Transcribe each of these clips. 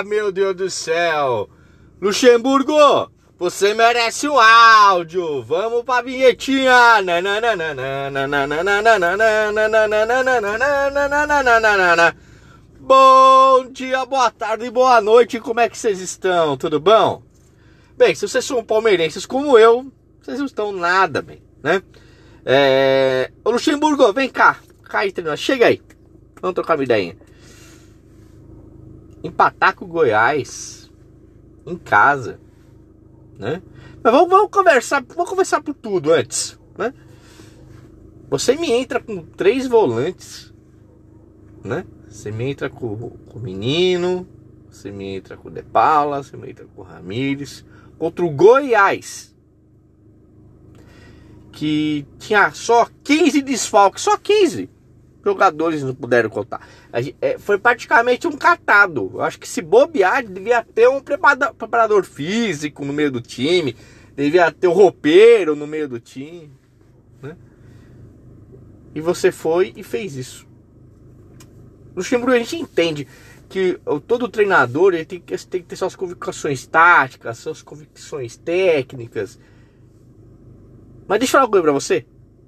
Ah, meu Deus do céu! Luxemburgo, você merece um áudio! Vamos pra vinhetinha! Bom dia, boa tarde, boa noite, como é que vocês estão? Tudo bom? Bem, se vocês são palmeirenses como eu, vocês não estão nada bem, né? É... Ô Luxemburgo, vem cá, cai chega aí, vamos trocar uma ideia empatar com o Goiás em casa, né? Mas vamos, vamos conversar, vamos conversar por tudo antes, né? Você me entra com três volantes, né? Você me entra com, com o menino, você me entra com o De Paula, você me entra com o Ramires, contra o Goiás, que tinha só 15 desfalques, só 15 jogadores não puderam contar. É, foi praticamente um catado. Eu acho que se bobear, devia ter um preparador físico no meio do time, devia ter um roupeiro no meio do time. Né? E você foi e fez isso. No Luxemburgo a gente entende que todo treinador ele tem, que, tem que ter suas convicções táticas, suas convicções técnicas. Mas deixa eu falar uma coisa pra você.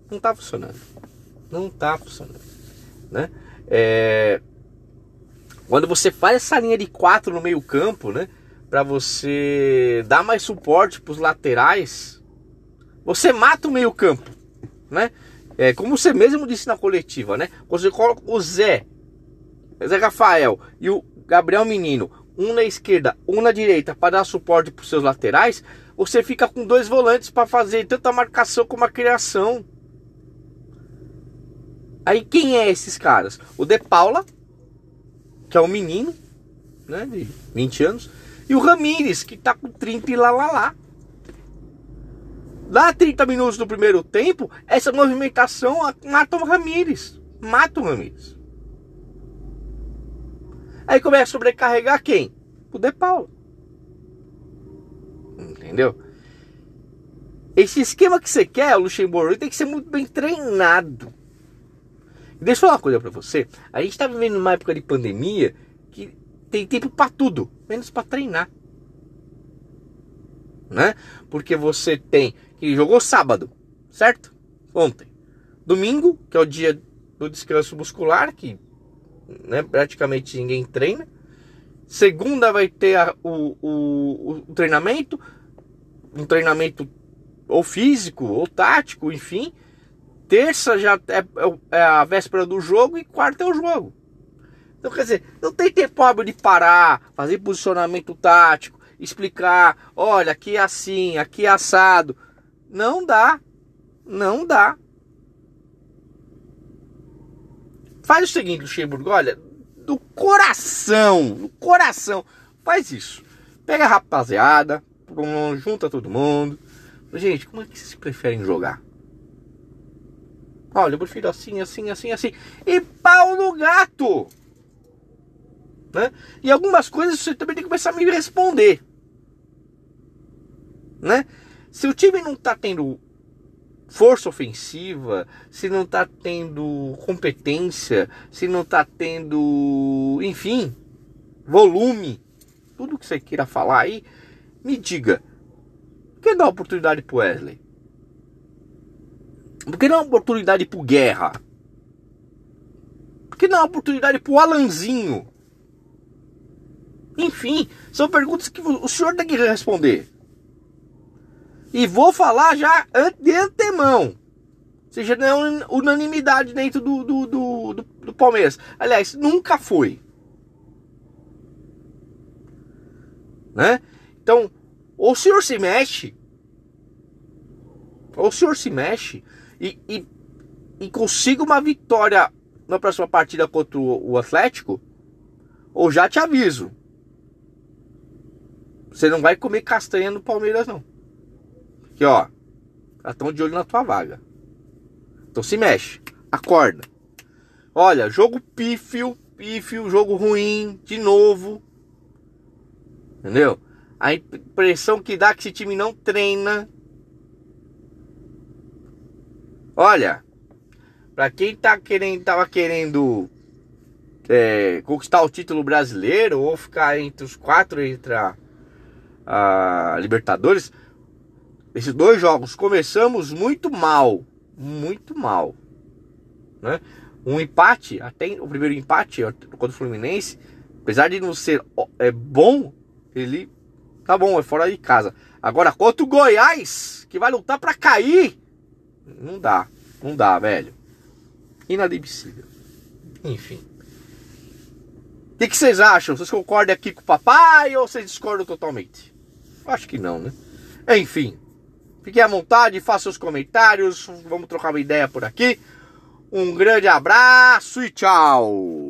Não tá funcionando. Não tá funcionando né? É... Quando você faz essa linha de quatro no meio campo, né? Para você dar mais suporte para os laterais, você mata o meio campo, né? É, como você mesmo disse na coletiva, né? Você coloca o Zé, Zé Rafael e o Gabriel Menino, um na esquerda, um na direita, para dar suporte para os seus laterais, você fica com dois volantes para fazer tanto a marcação como a criação. Aí quem é esses caras? O De Paula, que é um menino, né, de 20 anos, e o Ramires, que tá com 30 e lá lá lá. Dá 30 minutos do primeiro tempo, essa movimentação mata o Ramires. Mata o Ramires. Aí começa a sobrecarregar quem? O De Paula. Entendeu? Esse esquema que você quer, o Luxemburgo, tem que ser muito bem treinado. Deixa eu falar uma coisa pra você. A gente tá vivendo numa época de pandemia que tem tempo para tudo, menos para treinar. Né? Porque você tem que jogou sábado, certo? Ontem. Domingo, que é o dia do descanso muscular, que né, praticamente ninguém treina. Segunda vai ter a, o, o, o treinamento, um treinamento ou físico ou tático, enfim terça já é, é, é, a véspera do jogo e quarta é o jogo. Então, quer dizer, não tem tempo de parar, fazer posicionamento tático, explicar, olha, aqui é assim, aqui é assado. Não dá. Não dá. Faz o seguinte, Luxemburgo, olha, do coração, do coração, faz isso. Pega a rapaziada, junta todo mundo. Gente, como é que vocês preferem jogar? Olha, eu prefiro assim, assim, assim, assim. E pau no gato! Né? E algumas coisas você também tem que começar a me responder. Né? Se o time não está tendo força ofensiva, se não está tendo competência, se não está tendo, enfim, volume, tudo que você queira falar aí, me diga. Quer dar oportunidade pro Wesley? Por que não é uma oportunidade pro Guerra? Por que não é uma oportunidade pro Alanzinho? Enfim, são perguntas que o senhor tem que responder. E vou falar já de antemão. Seja não é unanimidade dentro do, do, do, do, do Palmeiras. Aliás, nunca foi. Né? Então, ou o senhor se mexe, ou o senhor se mexe, e, e, e consiga uma vitória na próxima partida contra o, o Atlético, ou já te aviso, você não vai comer castanha no Palmeiras, não. Que ó, já estão de olho na tua vaga. Então se mexe, acorda. Olha, jogo pífio, pífio, jogo ruim, de novo. Entendeu? A impressão que dá é que esse time não treina, Olha, para quem tá querendo, tava querendo é, conquistar o título brasileiro ou ficar entre os quatro entre a, a Libertadores. Esses dois jogos começamos muito mal, muito mal, né? Um empate, até o primeiro empate contra o Fluminense, apesar de não ser é bom, ele tá bom, é fora de casa. Agora contra o Goiás, que vai lutar para cair, não dá, não dá, velho. Inadmissível. Enfim. O que, que, vocês acham? Vocês concordam aqui com o papai ou vocês discordam totalmente? Acho que não, né? Enfim. Fiquem à vontade, façam seus comentários. Vamos trocar uma ideia por aqui. Um grande abraço e tchau!